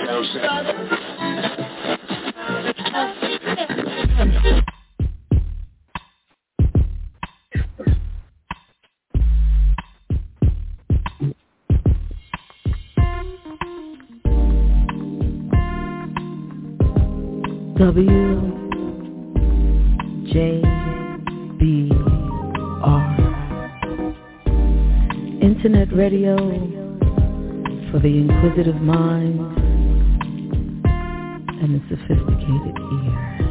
W J B R. Internet radio for the inquisitive mind and the sophisticated ear.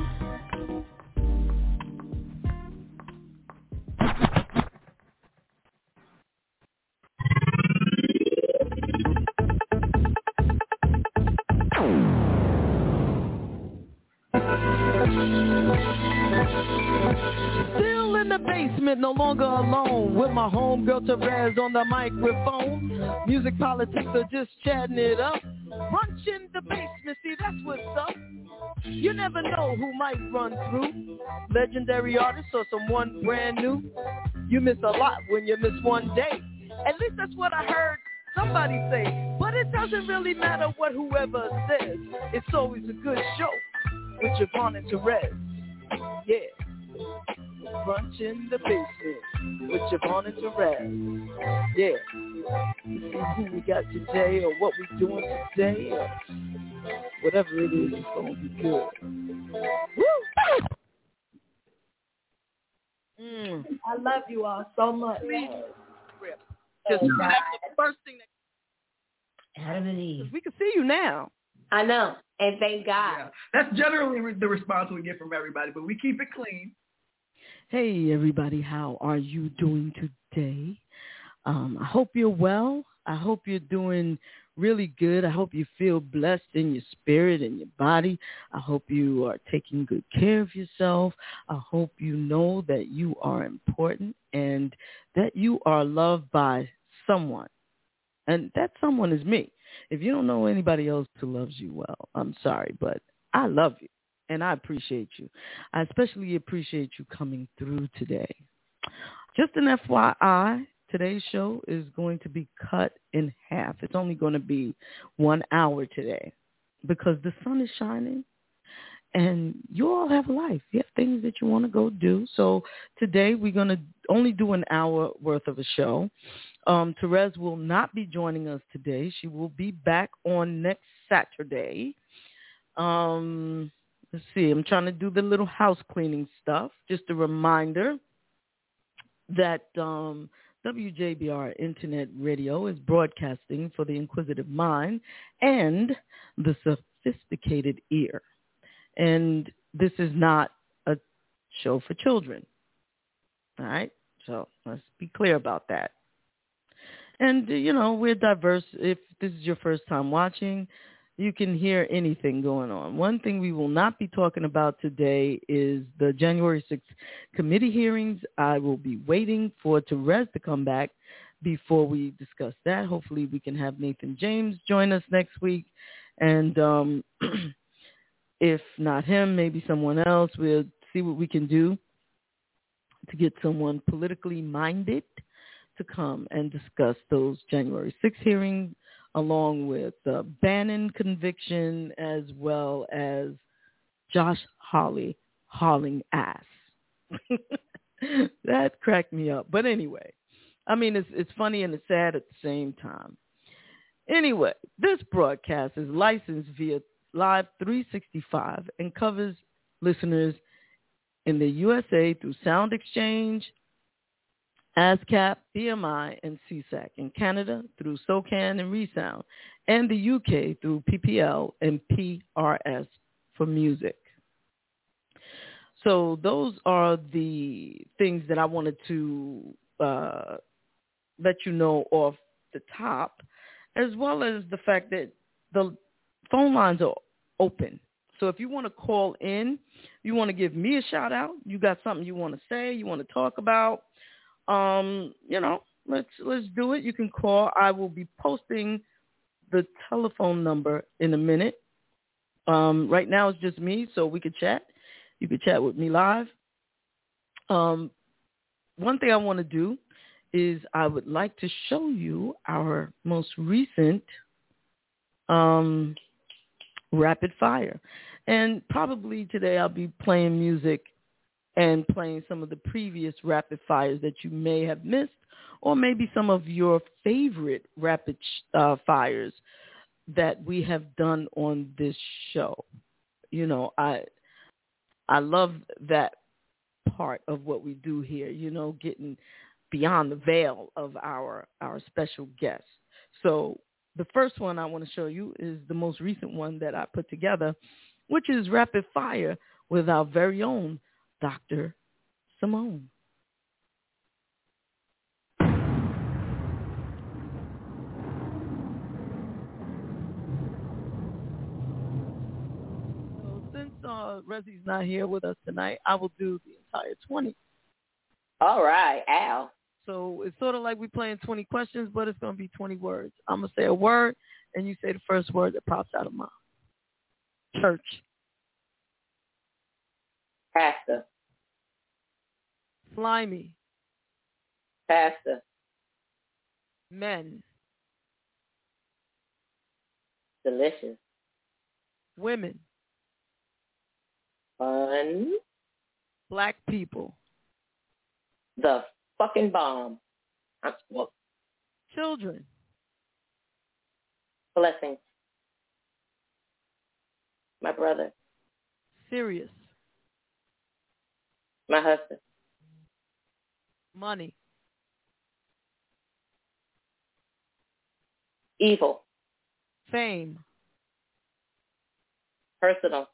Still in the basement, no longer alone. With my homegirl Terez on the microphone. Music politics are just chatting it up. Brunch in the basement, see that's what's up. You never know who might run through. Legendary artists or someone brand new. You miss a lot when you miss one day. At least that's what I heard somebody say. But it doesn't really matter what whoever says. It's always a good show with JaVonne and Terez. Yeah. Brunch in the basement with JaVonne and Terez. Yeah. To see who we got today or what we're doing today or whatever it is, it's going to be good. Woo! Mm. I love you all so much. Just Oh, that's the first thing that Adam and Eve. we can see you now. I know. And thank God. Yeah. That's generally re- the response we get from everybody, but we keep it clean. Hey everybody, how are you doing today? Um, I hope you're well. I hope you're doing really good. I hope you feel blessed in your spirit and your body. I hope you are taking good care of yourself. I hope you know that you are important and that you are loved by someone. And that someone is me. If you don't know anybody else who loves you well, I'm sorry, but I love you and I appreciate you. I especially appreciate you coming through today. Just an FYI, today's show is going to be cut in half. It's only going to be one hour today because the sun is shining and you all have life. You have things that you want to go do. So today we're going to only do an hour worth of a show. Um, Terez will not be joining us today. She will be back on next Saturday. Um, let's see. I'm trying to do the little house cleaning stuff. Just a reminder that um, WJBR Internet Radio is broadcasting for the inquisitive mind and the sophisticated ear. And this is not a show for children. All right? So let's be clear about that. And, you know, we're diverse. If this is your first time watching, you can hear anything going on. One thing we will not be talking about today is the January 6th committee hearings. I will be waiting for Terez to come back before we discuss that. Hopefully we can have Nathan James join us next week. And um, if not him, maybe someone else. We'll see what we can do to get someone politically minded to come and discuss those January 6th hearings along with the Bannon conviction as well as Josh Hawley hauling ass. that cracked me up. But anyway, I mean, it's, it's funny and it's sad at the same time. Anyway, this broadcast is licensed via Live 365 and covers listeners in the USA through Sound Exchange, ASCAP, BMI, and SESAC. In Canada through SOCAN and Resound. And the UK through PPL and PRS for music. So those are the things that I wanted to uh, let you know off the top, as well as the fact that the phone lines are open. So if you want to call in, you want to give me a shout out, you got something you want to say, you want to talk about, um, you know, let's let's do it. You can call. I will be posting the telephone number in a minute. Um, right now it's just me, so we could chat. You could chat with me live. Um, one thing I want to do is I would like to show you our most recent um, rapid fire. And probably today I'll be playing music and playing some of the previous rapid fires that you may have missed or maybe some of your favorite rapid uh, fires that we have done on this show. You know, I I love that part of what we do here, you know, getting beyond the veil of our our special guests. So the first one I want to show you is the most recent one that I put together, which is Rapid Fire with our very own Dr. Simone. So since uh, Rezi's not here with us tonight, I will do the entire 20. All right, Al. So it's sort of like we're playing 20 questions, but it's going to be 20 words. I'm going to say a word, and you say the first word that pops out of my church. Pastor. Slimy. Pastor. Men. Delicious. Women. Fun. Black people. The fucking bomb. I'm, well, Children. blessings. My brother. Serious. My husband. Money. Evil. Fame. Personal.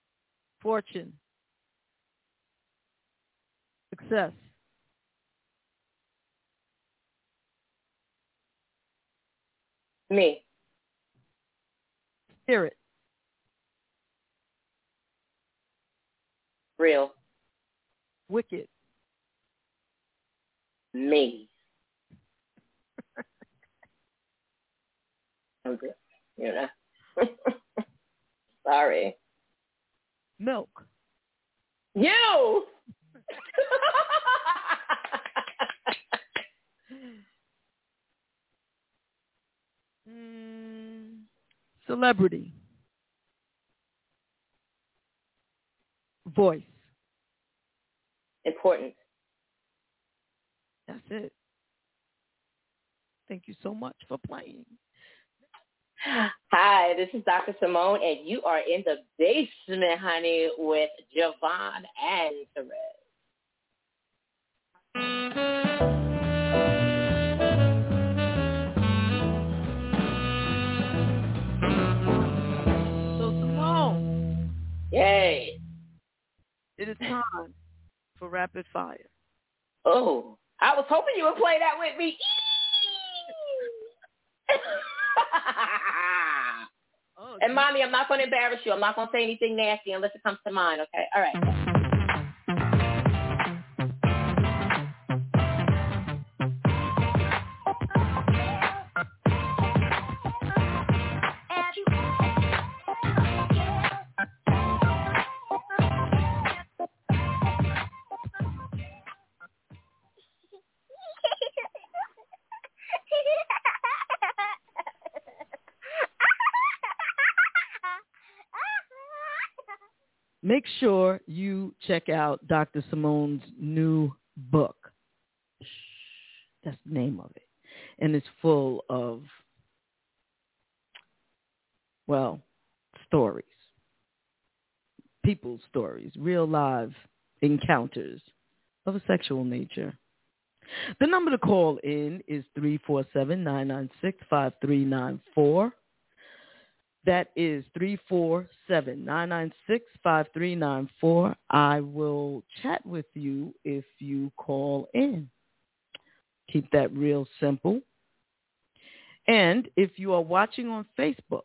Fortune. Success. Me. Spirit. Real. Wicked. Me. I'm good. You know. Sorry. Milk. You. Mm, celebrity. Voice. Important. That's it. Thank you so much for playing. Hi, this is Dr. Simone, and you are in the basement, honey, with JaVonne and Terez. So Simone, Yay. it is time for rapid fire. Oh, I was hoping you would play that with me. Oh, and mommy, I'm not going to embarrass you. I'm not going to say anything nasty unless it comes to mind. Okay. All right. Mm-hmm. Make sure you check out Dr. Simone's new book. That's the name of it. And it's full of, well, stories, people's stories, real live encounters of a sexual nature. The number to call in is 347-996-5394. That is 347-996-5394. I will chat with you if you call in. Keep that real simple. And if you are watching on Facebook,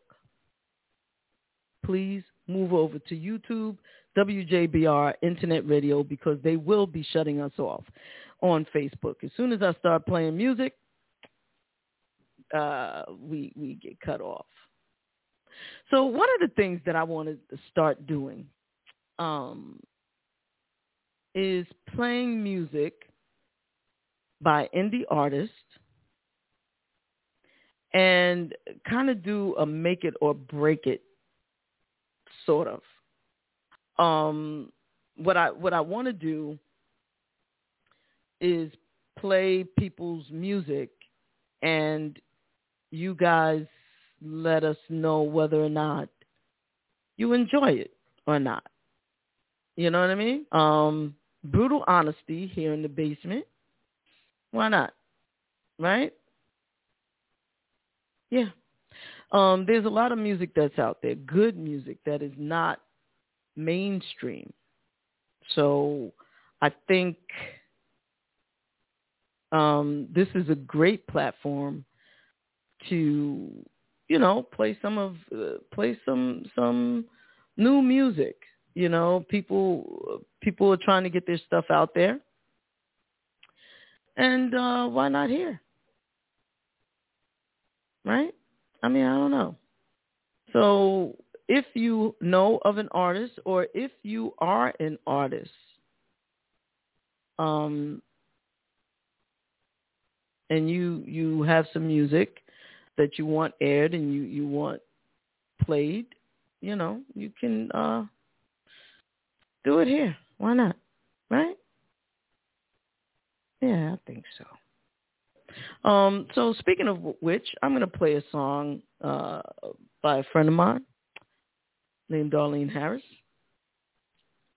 please move over to YouTube, WJBR Internet Radio, because they will be shutting us off on Facebook. As soon as I start playing music, uh, we we get cut off. So one of the things that I wanted to start doing um, is playing music by indie artists and kind of do a make it or break it sort of. Um, what I what I want to do is play people's music and you guys let us know whether or not you enjoy it or not. You know what I mean? Um, brutal honesty here in the basement. Why not? Right? Yeah. Um, there's a lot of music that's out there, good music that is not mainstream. So I think um, this is a great platform to, you know, play some of uh, play some some new music. You know, people people are trying to get their stuff out there, and uh, why not here? Right? I mean, I don't know. So if you know of an artist or if you are an artist, um, and you you have some music that you want aired and you you want played, you know, you can uh do it here. Why not? Right? Yeah, I think so. Um, so speaking of which, I'm going to play a song uh, by a friend of mine named Darlene Harris.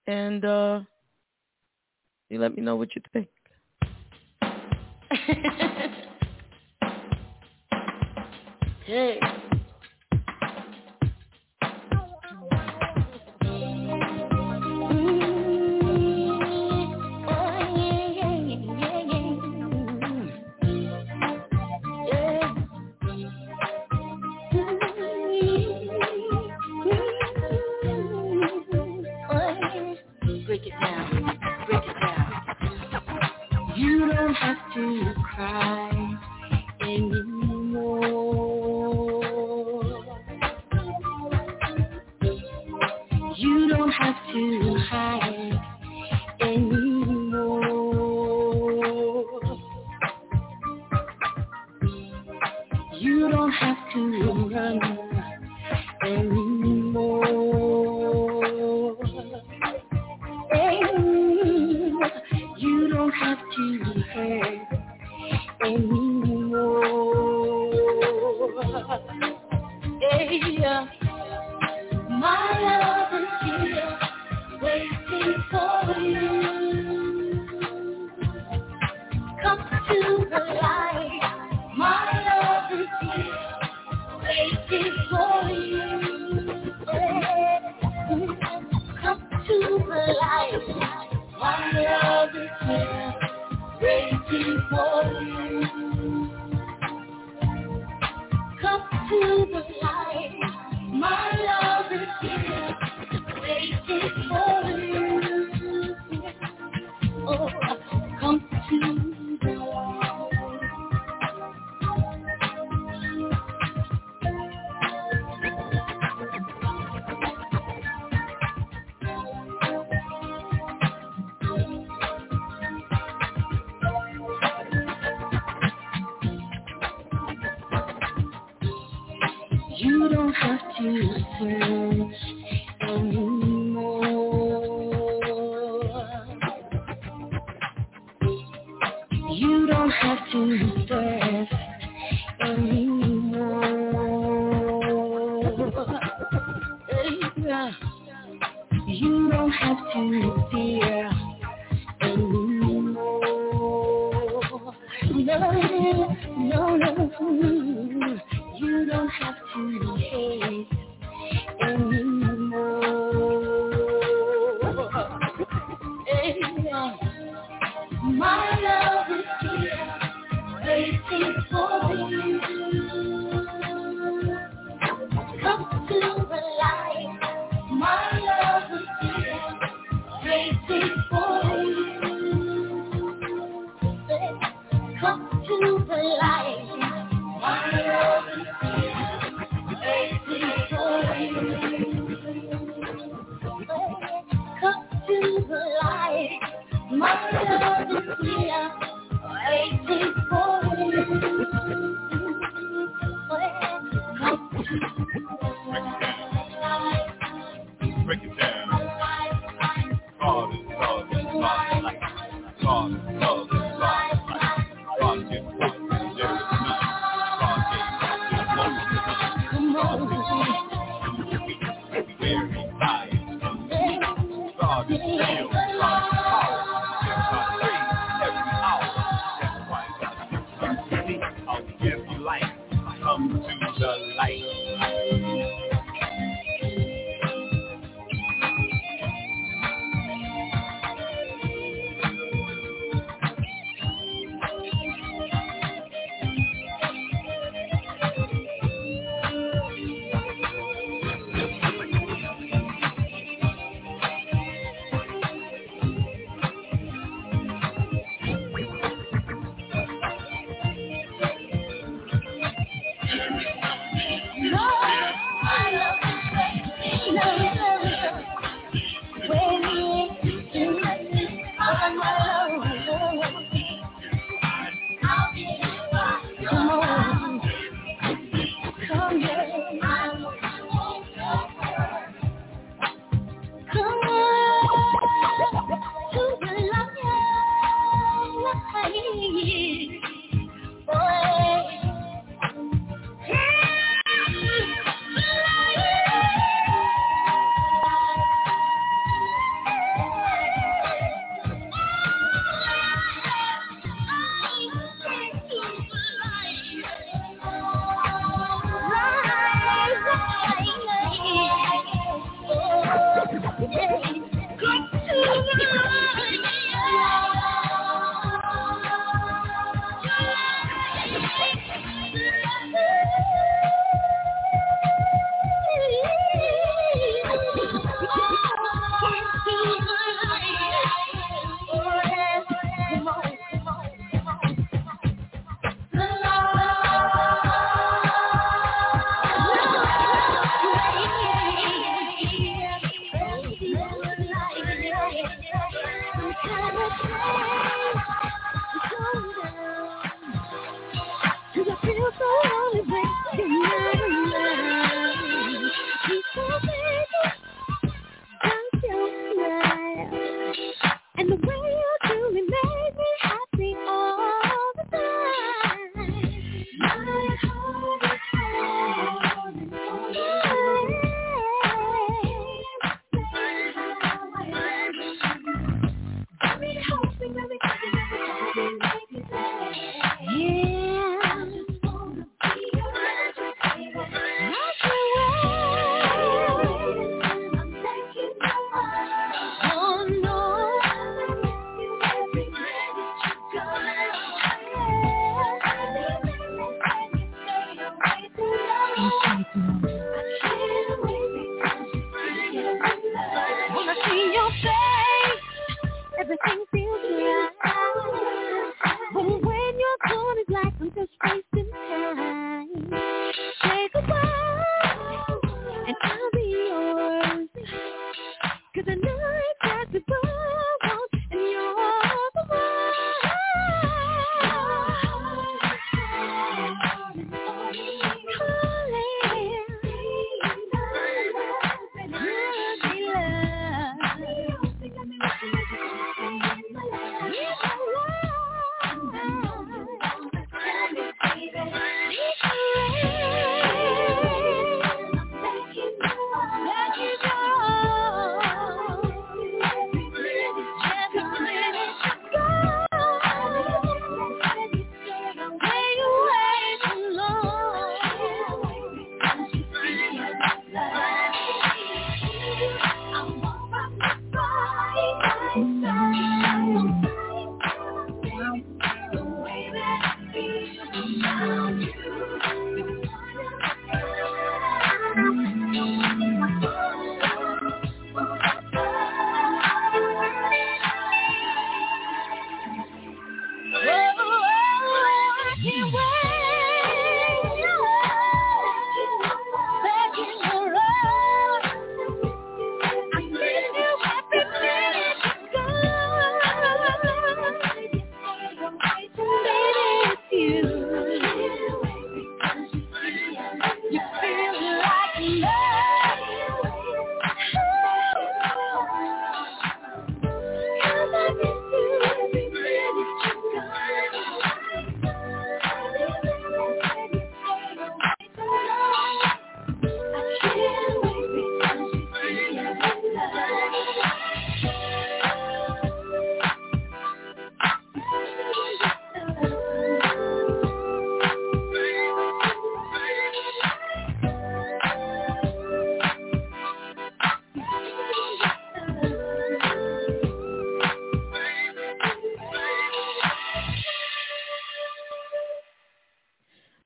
And uh, you let me know what you think. Hey. Break it down, break it down. You don't have to cry to search Come to the light.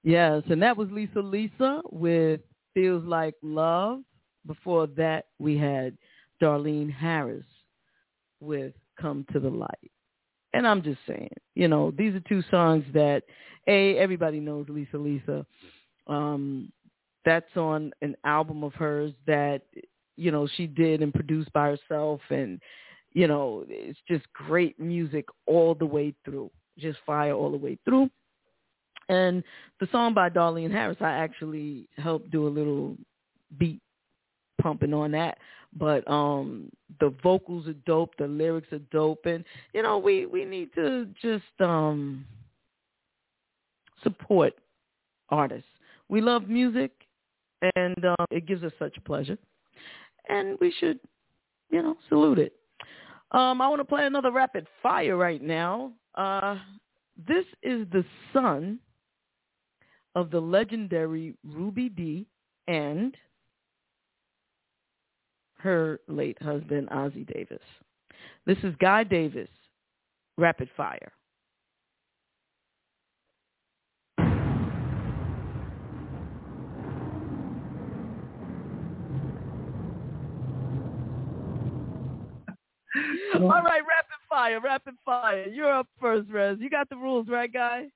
Yes, and that was Lisa Lisa with Feels Like Love. Before that, we had Darlene Harris with Come to the Light. And I'm just saying, you know, these are two songs that, A, everybody knows Lisa Lisa. Um, that's on an album of hers that, you know, she did and produced by herself. And, you know, it's just great music all the way through, just fire all the way through. And the song by Darlene Harris, I actually helped do a little beat pumping on that. But um the vocals are dope, the lyrics are dope and you know, we we need to just um support artists. We love music and um it gives us such pleasure. And we should, you know, salute it. Um I want to play another rapid fire right now. Uh this is the son of the legendary Ruby Dee and her late husband, Ossie Davis. This is Guy Davis, Rapid Fire. All right, rapid fire, rapid fire. You're up first, Rez. You got the rules, right, Guy?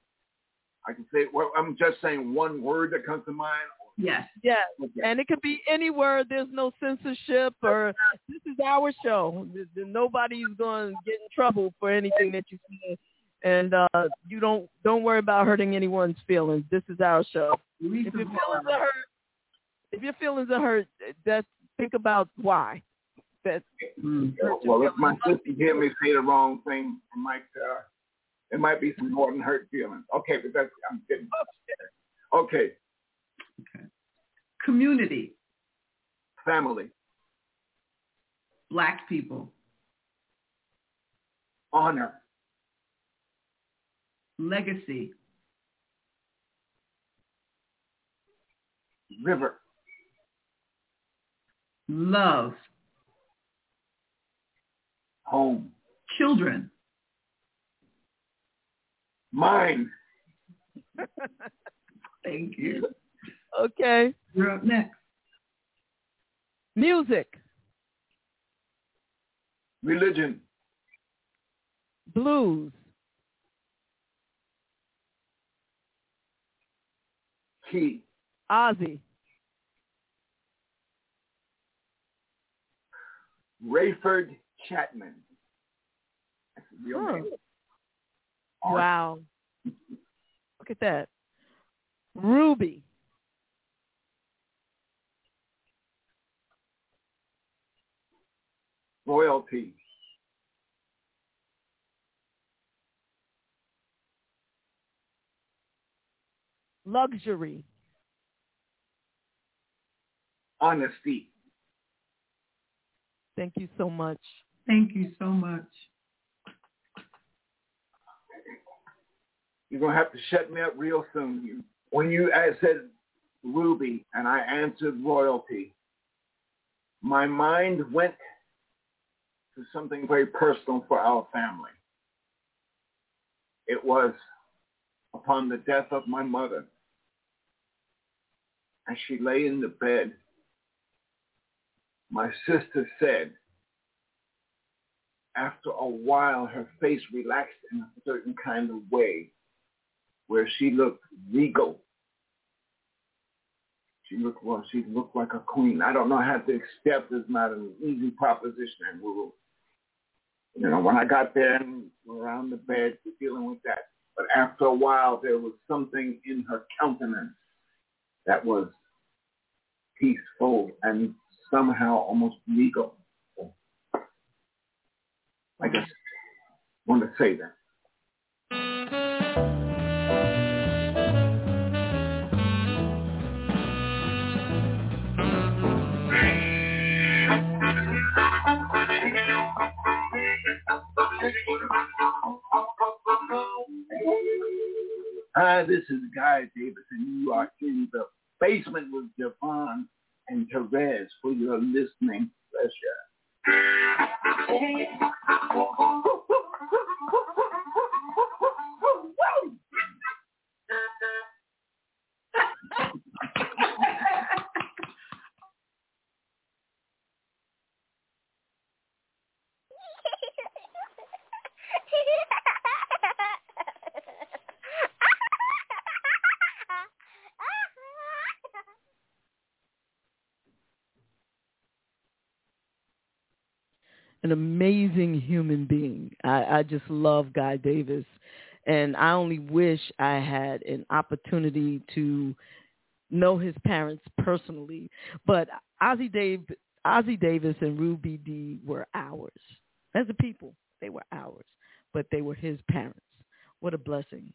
I can say, well, I'm just saying one word that comes to mind. Yes. Yes. Okay. And it could be any word. There's no censorship or this is our show. Th- th- Nobody's going to get in trouble for anything that you say. And uh, you don't don't worry about hurting anyone's feelings. This is our show. If your feelings are hurt, if your feelings are hurt, that's think about why. That Mm. Well, well, if my sister hear me say the wrong thing, it might uh, it might be some more than hurt feelings. Okay, but that's I'm getting kidding. Okay, Community, family, black people, honor, legacy, river, love, home, children, mind, thank you. okay. You're up next. Music, religion, blues, key, Ossie, Raiford Chatman. That's a Huh. Name. Wow. Look at that. Ruby. Loyalty. Luxury. honesty, Thank you so much. Thank you so much. You're gonna have to shut me up real soon. When you said Ruby and I answered royalty, my mind went to something very personal for our family. It was upon the death of my mother. As she lay in the bed, my sister said, after a while, her face relaxed in a certain kind of way where she looked regal. She looked well, she looked like a queen. I don't know how to accept is not an easy proposition and were you know, when I got there and around the bed we're dealing with that. But after a while there was something in her countenance that was peaceful and somehow almost regal. I just want to say that. Hi, this is Guy Davis, and you are in the basement with JaVonne and Terez for your listening pleasure. Amazing human being. I, I just love Guy Davis, and I only wish I had an opportunity to know his parents personally. But Ossie Dave, Ossie Davis and Ruby Dee were ours. As a people, they were ours, but they were his parents. What a blessing.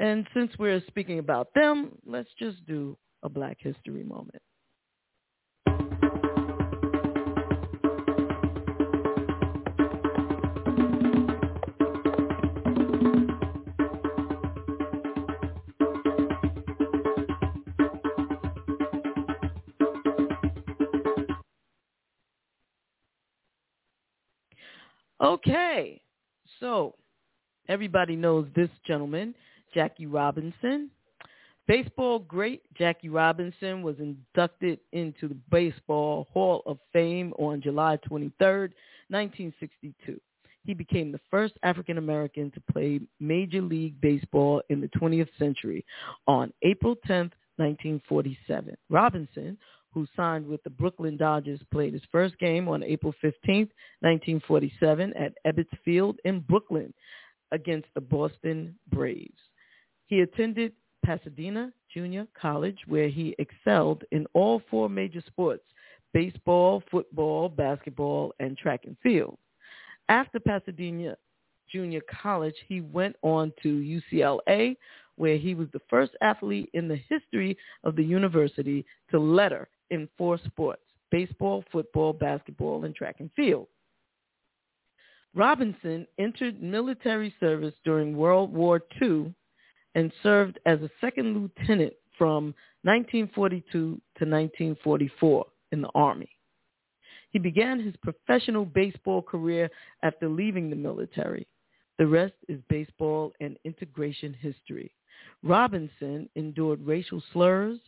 And since we're speaking about them, let's just do a Black History moment. Okay, so everybody knows this gentleman, Jackie Robinson. Baseball great Jackie Robinson was inducted into the Baseball Hall of Fame on July 23, 1962. He became the first African American to play Major League Baseball in the 20th century on April 10, 1947. Robinson who signed with the Brooklyn Dodgers, played his first game on April 15, 1947 at Ebbets Field in Brooklyn against the Boston Braves. He attended Pasadena Junior College where he excelled in all four major sports, baseball, football, basketball, and track and field. After Pasadena Junior College, he went on to UCLA, where he was the first athlete in the history of the university to letter in four sports, baseball, football, basketball, and track and field. Robinson entered military service during World War II and served as a second lieutenant from 1942 to 1944 in the Army. He began his professional baseball career after leaving the military. The rest is baseball and integration history. Robinson endured racial slurs,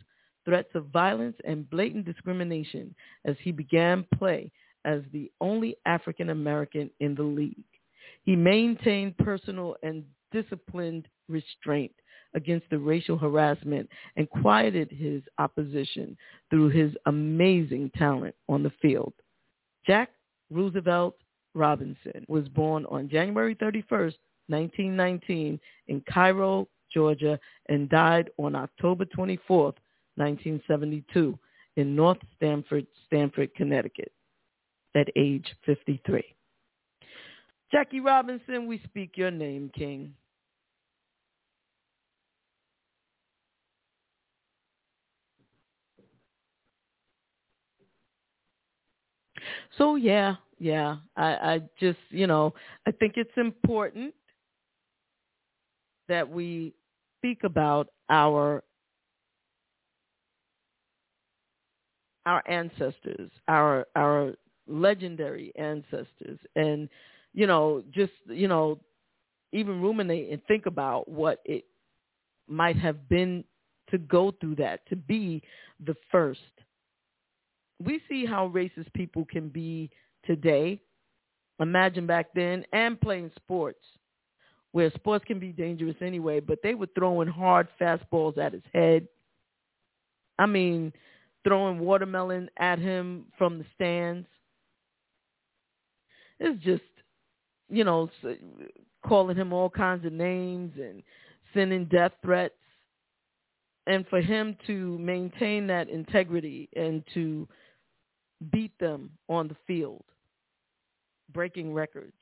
threats of violence and blatant discrimination as he began play as the only African American in the league. He maintained personal and disciplined restraint against the racial harassment and quieted his opposition through his amazing talent on the field. Jack Roosevelt Robinson was born on January 31st, 1919 in Cairo, Georgia, and died on October 24th, 1972 in North Stamford, Stamford, Connecticut at age 53. Jackie Robinson, we speak your name, King. So yeah, yeah. I, I just, you know, I think it's important that we speak about our our ancestors, our our legendary ancestors, and you know, just you know, even ruminate and think about what it might have been to go through that, to be the first. We see how racist people can be today. Imagine back then and playing sports, where sports can be dangerous anyway, but they were throwing hard fastballs at his head. I mean, throwing watermelon at him from the stands. It's just, you know, calling him all kinds of names and sending death threats. And for him to maintain that integrity and to beat them on the field, breaking records,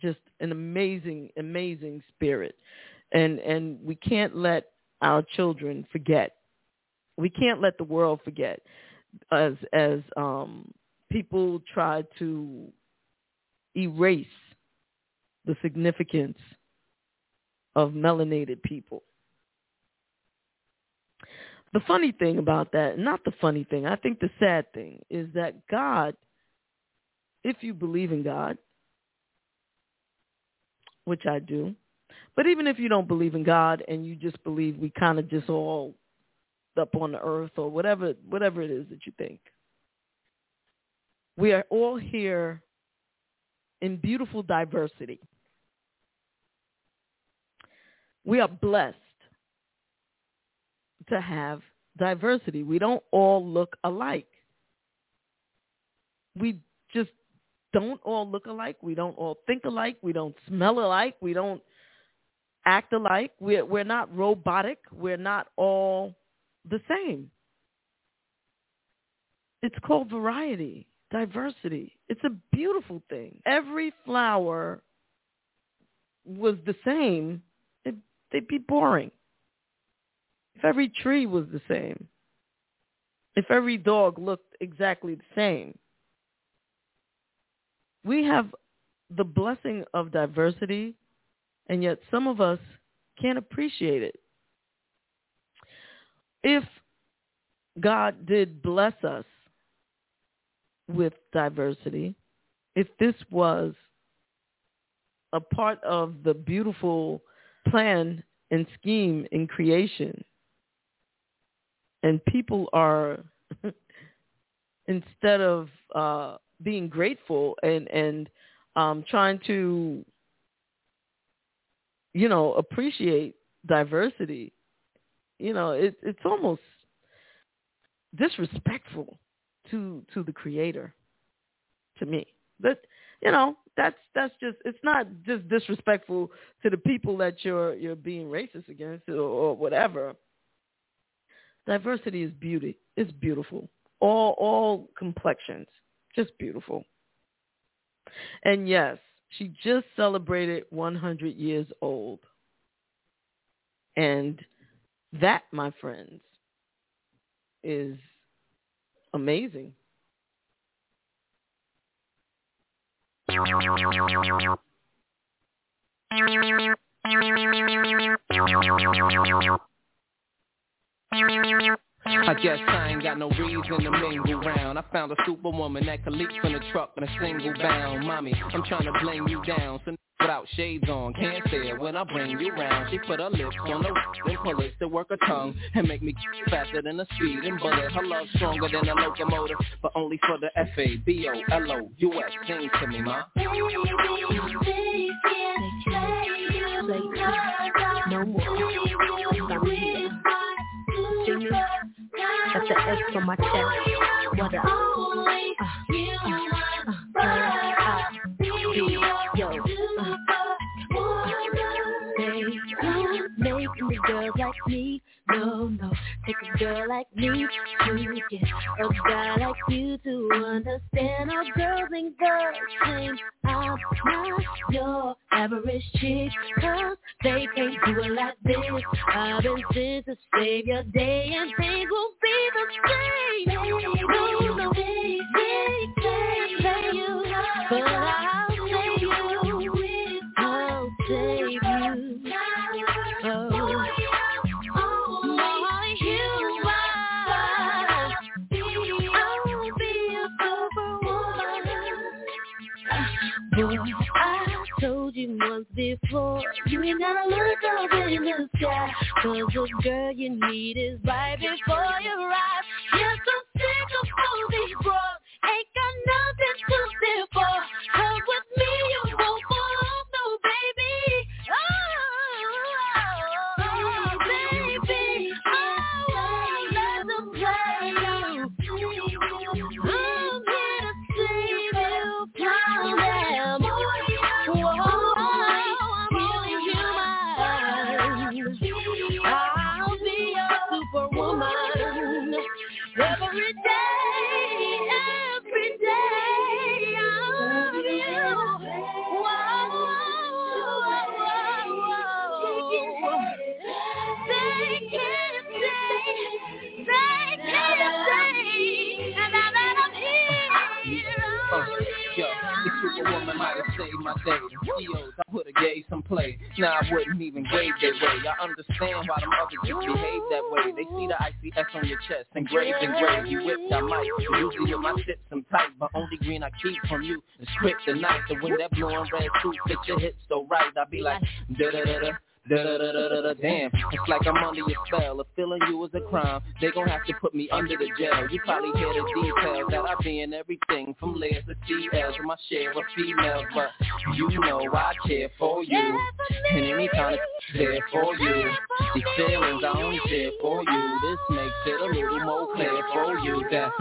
just an amazing, amazing spirit. And and we can't let our children forget we can't let the world forget as as um, people try to erase the significance of melanated people. The funny thing about that, not the funny thing, I think the sad thing is that God, if you believe in God, which I do, but even if you don't believe in God and you just believe we kind of just all up on the earth or whatever whatever it is that you think. We are all here in beautiful diversity. We are blessed to have diversity. We don't all look alike. We just don't all look alike. We don't all think alike. We don't smell alike. We don't act alike. We're we're not robotic. We're not all the same. It's called variety, diversity. It's a beautiful thing. Every flower was the same, it, they'd be boring. If every tree was the same, if every dog looked exactly the same, we have the blessing of diversity, and yet some of us can't appreciate it. If God did bless us with diversity, if this was a part of the beautiful plan and scheme in creation, and people are instead of uh, being grateful and and um, trying to you know appreciate diversity you know it, it's almost disrespectful to to the creator to me. But you know that's that's just it's not just disrespectful to the people that you're you're being racist against or, or whatever. Diversity is beauty it's beautiful. All all complexions just beautiful. And yes she just celebrated 100 years old. And that my friends is amazing I guess I ain't got no reason to mingle round. I found a superwoman that could leap from the truck in a single bound. Mommy, I'm trying to blame you down. So without shades on, can't say it when I bring you round. She put her lips on the then pull it to work her tongue and make me faster than a speeding bullet. Her love stronger than a locomotive, but only for the F A B O L O U S. Sing to me, ma. No more. Got the S on my chest. What up? Uh, uh, uh, uh. Uh, making a girl like me. No, no, take a girl like me to get a guy like you to understand how girls and girls change. I'm not your average chick, cause they can't do it like this. I've to save your day and things will be the same. No, no, but I'll save you. I'll save you. Oh. You once before, you gotta look up in the sky, cause the girl you need is right before your eyes. Yes, I'm sick of all these bros, ain't got nothing to live for, cause with me you my day. CEOs, I would've gave some play. Now I wouldn't even grade their way. I understand why them other chicks behave that way. They see the ICS on your chest, engraved, engraved. You whipped, I might. Usually my tips, I'm tight, but only green I keep from you is kryptonite. So when that blue and red suit fits your hips so right, I be like, da da da da. Da da da da da da damn. It's like I'm under your spell. If feeling you is a crime, they gon' have to put me under the jail. You probably hear the details that I be in everything from layers to CLs with my share of females, but you know I care for you. And anytime it's there for you, these feelings I only share for you. This makes it a little more clear for you that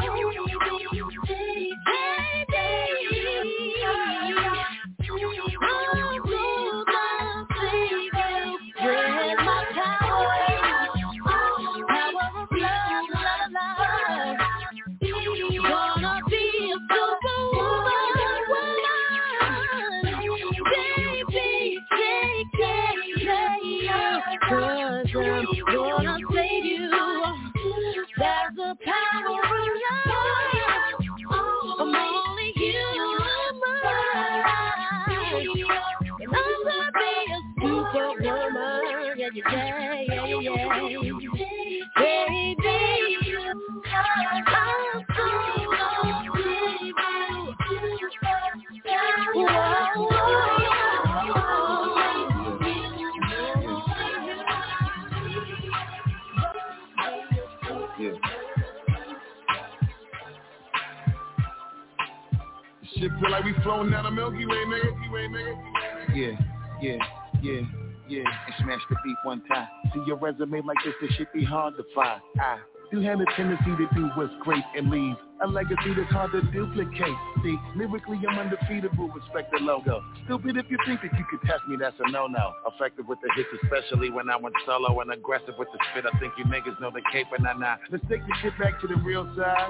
feel like we floating down the Milky Way, nigga. Yeah, yeah, yeah, yeah. And smash the beat one time. See your resume like this, this shit be hard to find. I do have a tendency to do what's great and leave a legacy that's hard to duplicate. See, lyrically I'm undefeatable, respect the logo. Stupid if you think that you could test me, that's a no-no. Effective with the hits, especially when I went solo and aggressive with the spit. I think you niggas know the cape and I not. Let's take the shit back to the real side.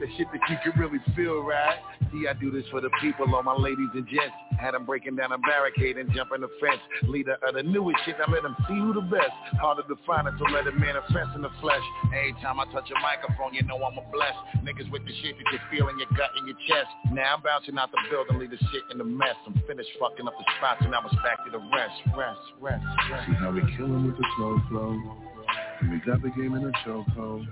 The shit that you can really feel, right? See, I do this for the people, all my ladies and gents. Had them breaking down a barricade and jumping the fence. Leader of the newest shit, I let them see who the best. Harder to find it, so let it manifest in the flesh. Every time I touch a microphone, you know I'm a blessed. Niggas with the shit that you feel in your gut and your chest. Now I'm bouncing out the building, leave the shit in the mess. I'm finished fucking up the spots and now it's back to the rest, rest, rest, rest. See how we killing with the slow flow. And we got the game in a chokehold.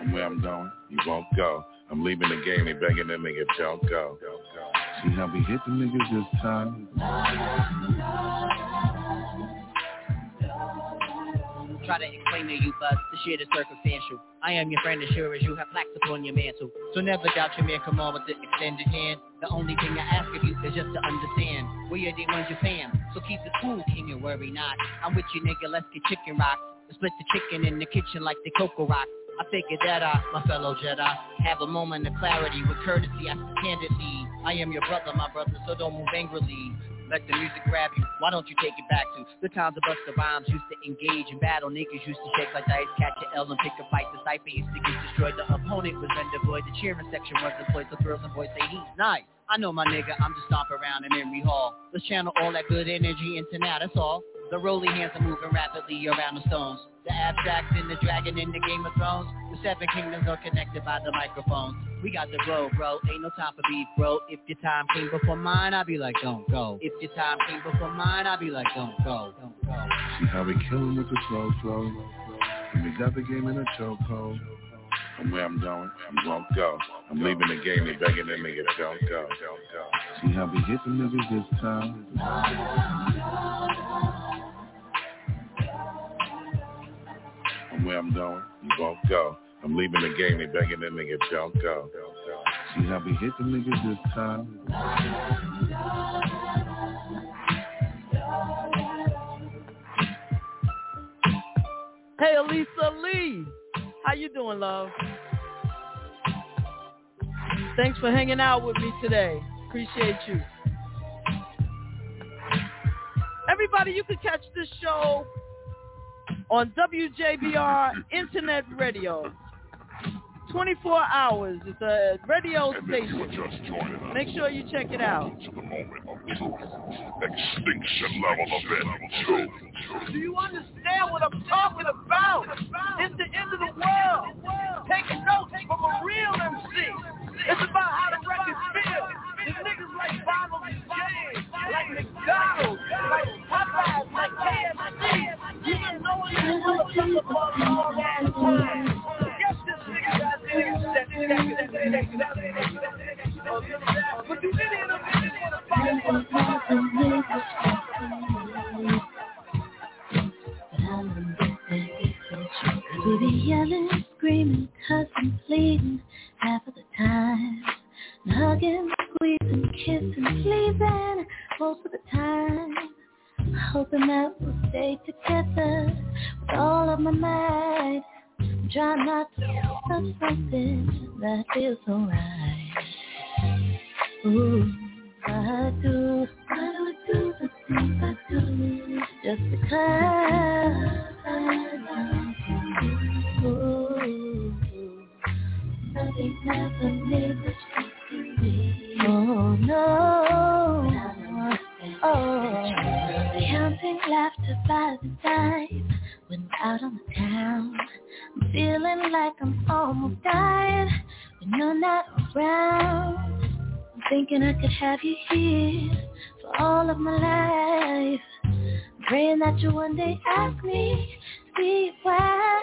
And where I'm going, you won't go. I'm leaving the game, they begging them niggas don't go. See how we hit the niggas this time. Try to explain to you, but the shit is circumstantial. I am your friend as sure as you have plaques upon your mantle. So never doubt your man, come on with the extended hand. The only thing I ask of you is just to understand. We are the ones your fam, so keep it cool, king, and worry not. I'm with you, nigga, let's get chicken rocks. Split the chicken in the kitchen like the Cocoa Rock. I figured that I, my fellow Jedi, have a moment of clarity with courtesy. I candidly. I am your brother, my brother, so don't move angrily. Let the music grab you. Why don't you take it back to the times of Busta Rhymes used to engage in battle. Niggas used to shake like dice, catch a L and pick a fight. The cipher used to get destroyed. The opponent was then devoid. The cheering section was deployed. The thrills and boys say he's nice. I know my nigga, I'm just stomp around in Emery Hall. Let's channel all that good energy into now, that's all. The rolling hands are moving rapidly around the stones. The abstracts and the dragon in the Game of Thrones. The seven kingdoms are connected by the microphone. We got the glow, bro. Ain't no time for beef, bro. If your time came before mine, I'd be like, don't go. If your time came before mine, I'd be like, don't go, don't go. See how we killing with the slow flow. And we got the game in a chokehold. And where I'm going, you won't go. I'm leaving the game, they begging don't go, don't go. See how we hit the niggas this time. I'm going, you won't go. I'm leaving the game, they begging don't go, don't go. See how we hit the niggas this time. Hey, Elisa Lee. How you doing, love? Thanks for hanging out with me today. Appreciate you. Everybody, you can catch this show on WJBR Internet Radio. 24 hours. It's a radio station. Make sure you check it out. Extinction level event. Do you understand what I'm talking about? It's the end of the world. Take notes from a real MC. It's about how the record feels. The niggas like and James, like McDonald's, like Popeyes, like KFC. We be yelling, screaming, cussing, pleading half of the time. Hugging, Hoping that we'll stay together with all of my might. I'm trying not to stop something that feels alright. Ooh, I do. Why do I do the things I do? Just because I love you. Ooh, nothing ever made this me. Oh no. Laughter by the dime when out on the town. I'm feeling like I'm almost dying when you're not around. I'm thinking I could have you here for all of my life. Praying that you one day ask me, see why.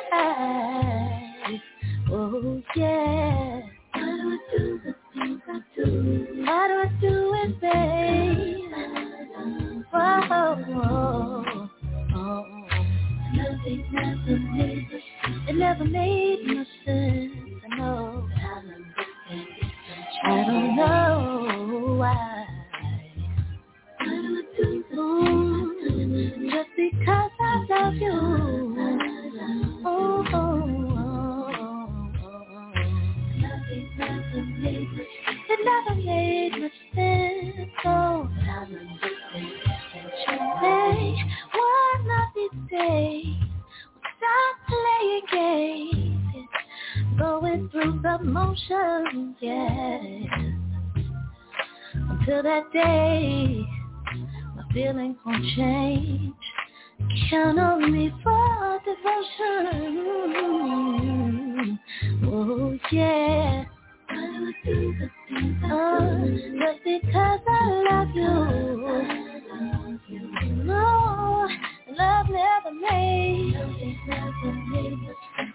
Oh yeah. How do I do the things I do? How do I do it, babe? Oh, Nothing never made it never made no sense. I don't know why. Just because I love you. Oh. It never made much days, stop playing games, going through the motions, yeah. Until that day, my feelings won't change. Count on me for devotion. Oh yeah. Oh, just because I love you. Love never made.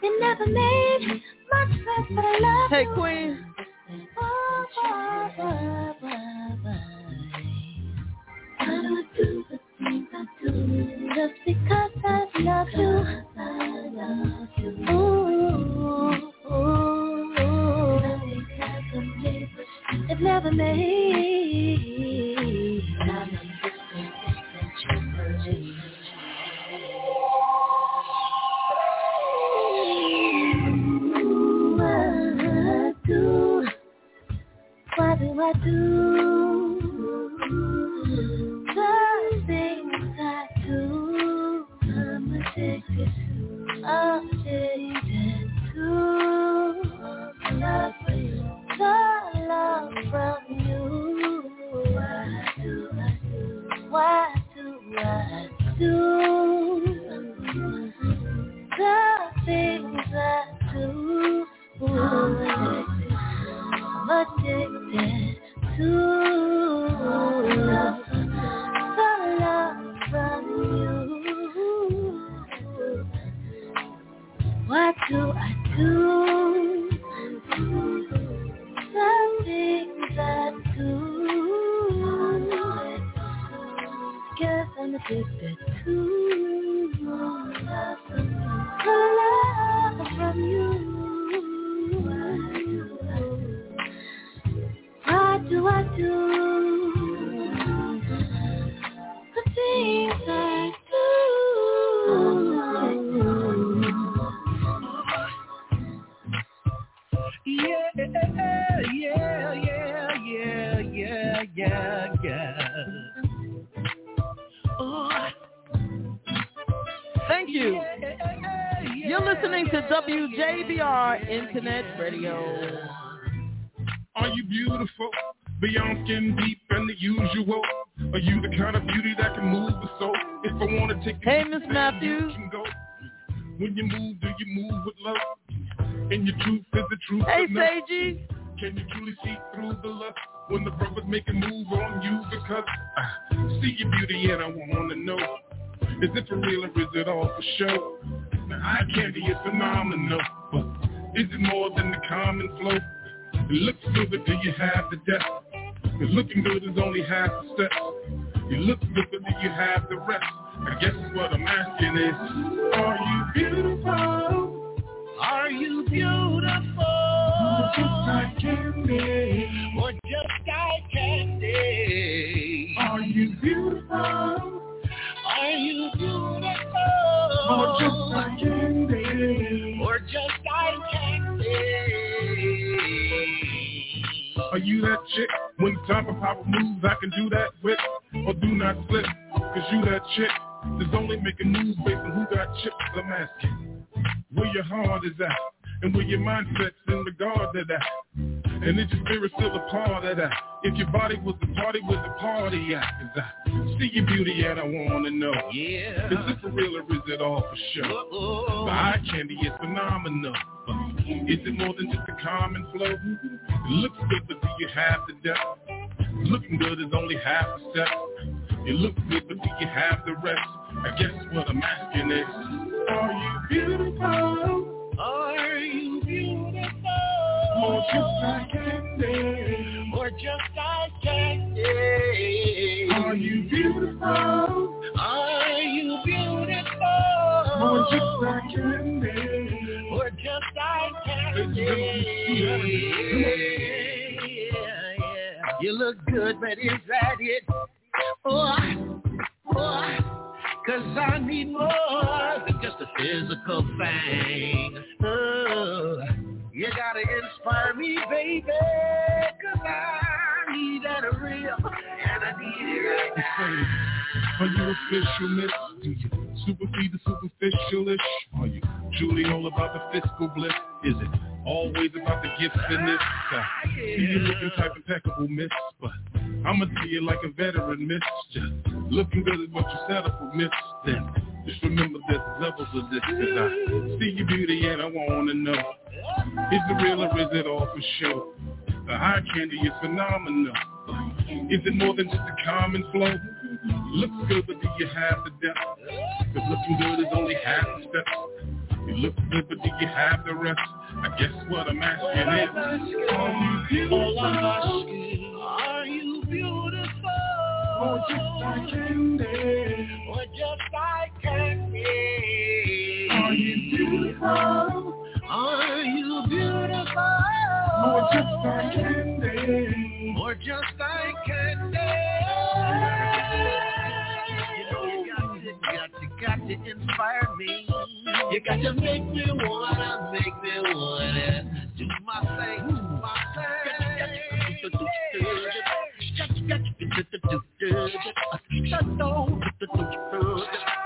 It never made much sense, but I love Hey, you. Queen. Oh. How do I do the things I do? Just because I love you. I love you. Ooh, ooh, ooh. It never made. I do? See your beauty and I want to know is it for real or is it all for show? Now eye candy is phenomenal, but is it more than the common flow? It looks good, but do you have the depth? Cause looking good is only half the step. You look good, but do you have the rest? I guess what I'm asking is, are you beautiful? Are you beautiful? Just like candy. Or just like candy? Or just like candy? Are you that chick? When the time for power moves, I can do that with, or do not slip. Cause you that chick, that's only making moves based on who got chips. I'm asking, where your heart is at, and where your mindset's in regard to that. And is your spirit still a part of that? If your body was the party, where's the party at? Cause I see your beauty and I wanna know. Yeah. Is it for real or is it all for show? Uh-oh. The eye candy is phenomenal. Is it more than just a common flow? It looks good, but do you have the depth? Looking good is only half a step. You look good, but do you have the rest? I guess what I'm asking is, are you beautiful? Are you beautiful? Or just like candy? Or just like candy? Are you beautiful? Are you beautiful? Or just like candy? Or just like candy? Yeah, yeah. You look good, but is that it? Oh, oh, cause I need more than just a physical thing. Oh, you gotta inspire me, baby, cause I need that real, and I need it right now. Are you official, miss? Do you supersede the superficialish? Are you truly all about the fiscal bliss? Is it always about the gifts in this? I see you looking type impeccable, miss, but I'ma tell you like a veteran, miss. Just looking good is what you settle for, miss. Then just remember there's levels of this, cause I see your beauty and I wanna know. Is it real or is it all for show? The high candy is phenomenal. Is it more than just a common flow? Looks good, but do you have the depth? Cause looking good is only half the steps. You look good, but do you have the rest? I guess what I'm asking is, are you beautiful? Or just like candy? Or just like candy? Are you beautiful? Are you beautiful? Or just like candy? Or just like candy? You know you got to, got to, got to inspire me. You got to make me wanna, make me wanna do my thing, do my thing. Shut up.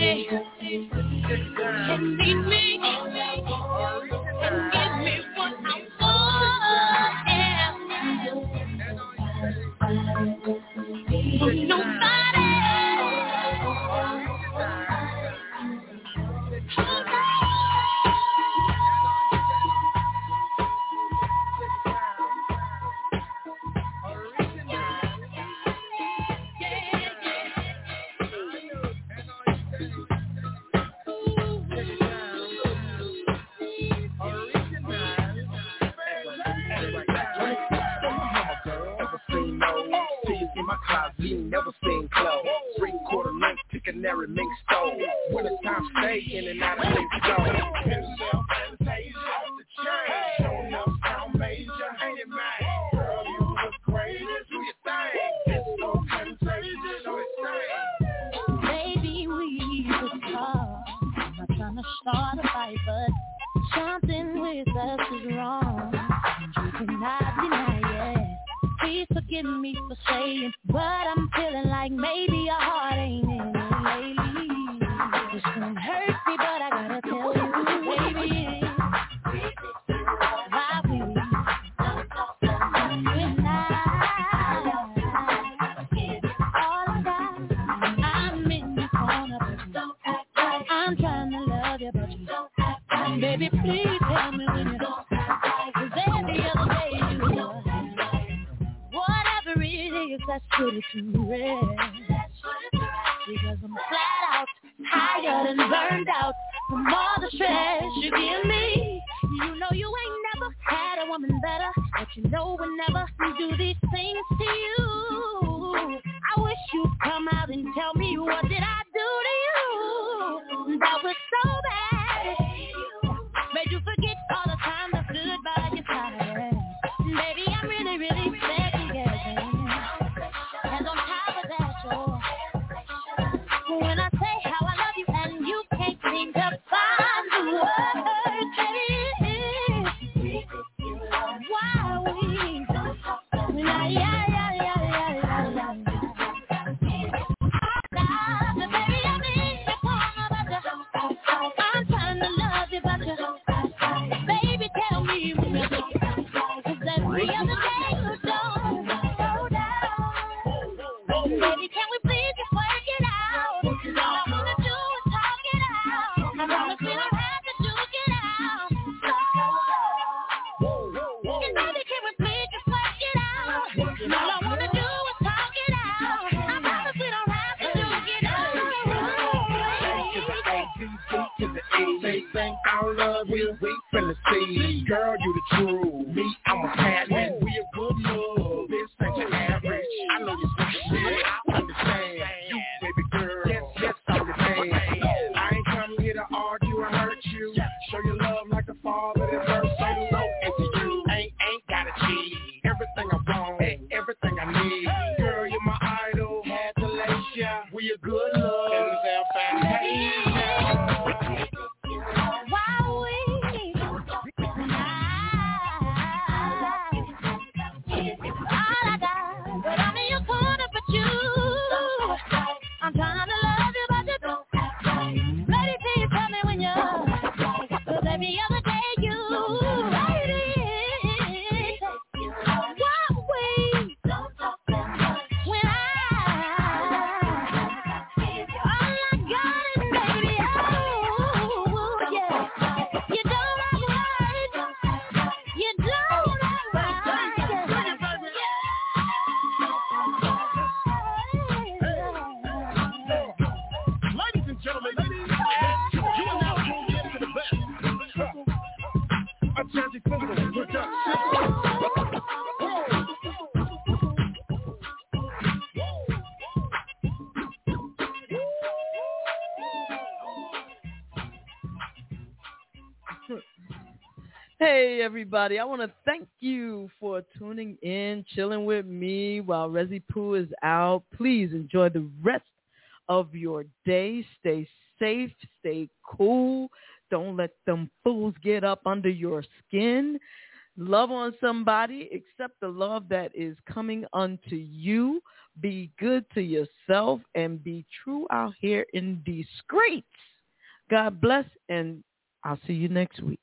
me. Can lead me. Come out and tell me what did I do? Everybody. I want to thank you for tuning in, chilling with me while Resi Poo is out. Please enjoy the rest of your day. Stay safe. Stay cool. Don't let them fools get up under your skin. Love on somebody. Accept the love that is coming unto you. Be good to yourself and be true out here in these streets. God bless, and I'll see you next week.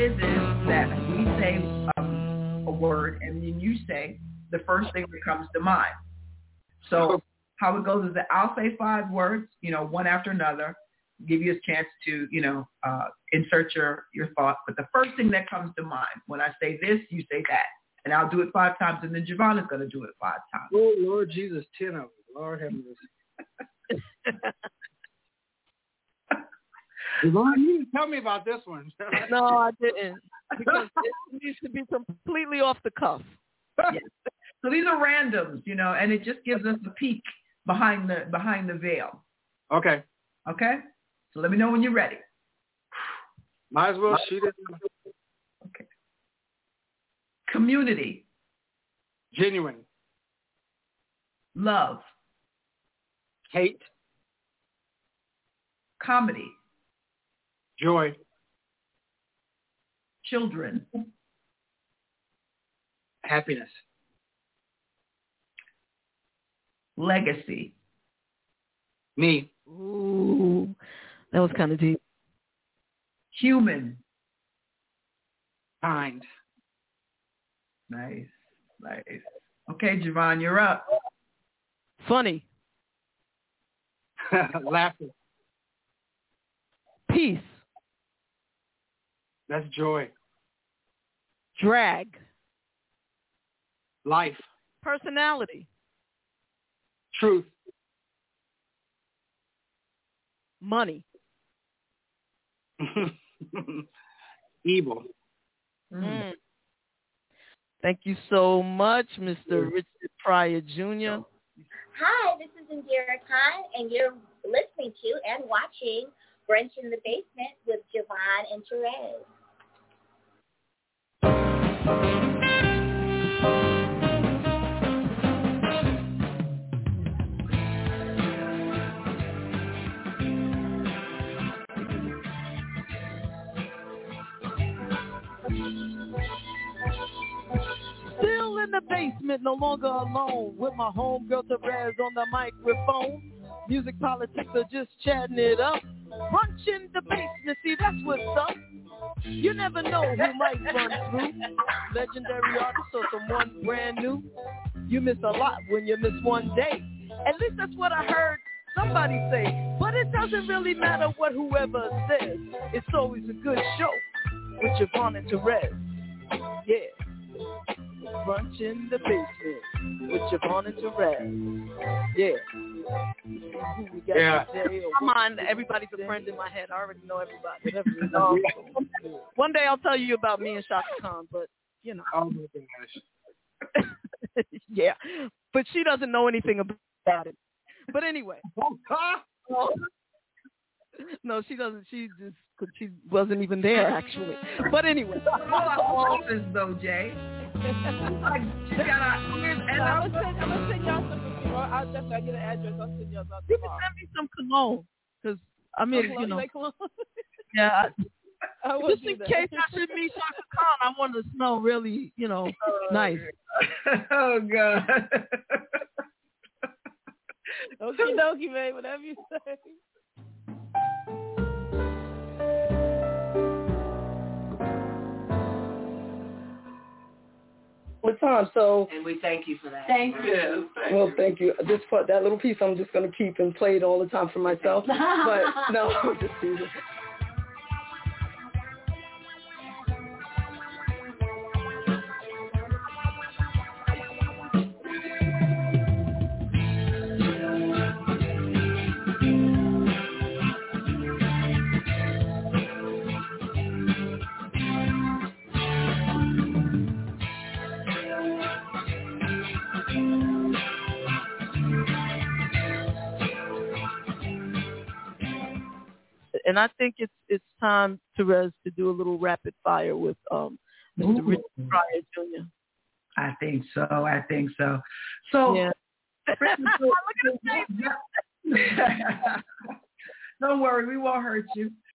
Is that we say um, a word and then you say the first thing that comes to mind. So how it goes is that I'll say five words, you know, one after another, give you a chance to, you know, uh, insert your, your thought. But the first thing that comes to mind, when I say this, you say that. And I'll do it five times, and then JaVonne is going to do it five times. Oh, Lord Jesus, ten of them. Lord have mercy. Yvonne, you didn't tell me about this one. no, I didn't. Because it needs to be completely off the cuff. Yes. So these are randoms, you know, and it just gives us a peek behind the behind the veil. Okay. Okay? So let me know when you're ready. Might as well shoot it. Okay. Community. Genuine. Love. Hate. Comedy. Joy. Children. Happiness. Legacy. Me. Ooh, that was kind of deep. Human. Kind. Nice. Nice. Okay, JaVonne, you're up. Funny. Laughter. Peace. That's joy. Drag. Life. Personality. Truth. Money. Evil. Mm. Thank you so much, Mr. Richard Pryor Jr. Hi, this is Indira Khan, and you're listening to and watching Brunch in the Basement with JaVonne and Terez. No longer alone, with my homegirl Terez on the microphone. Music politics are just chatting it up. Brunch in the basement, see that's what's up. You never know who might run through. Legendary artist or someone brand new. You miss a lot when you miss one day. At least that's what I heard somebody say. But it doesn't really matter what whoever says. It's always a good show with JaVonne and Terez. Yeah. Brunch in the basement with JaVonne and Terez. Yeah. Who we got Yeah. Come on, everybody's a friend in my head. I already know everybody. Um, one day I'll tell you about me and Chaka Khan, but you know. Oh my gosh. yeah. But she doesn't know anything about it. But anyway. No, she doesn't. She just she wasn't even there actually. But anyway. office though, Jay. like, she got a, and I'm I'm gonna send, I'm gonna send y'all some. I'll definitely I'll get an address. I'll send y'all You can send me some cologne because I mean, Cologne, you know, like cologne? yeah. I will Just in case I should meet Chaka Khan, I want to smell really, you know, oh, nice. oh God. Okie dokie, man. Whatever you say. What time? So And we thank you for that. Thank you. Well, thank you. This part, that little piece, I'm just gonna keep and play it all the time for myself. But no, I'm just teasing. And I think it's it's time, Terez, to do a little rapid fire with um, Mr. Richard Pryor Jr. I think so. I think so. So, Yeah. Look at his face. Don't worry, we won't hurt you.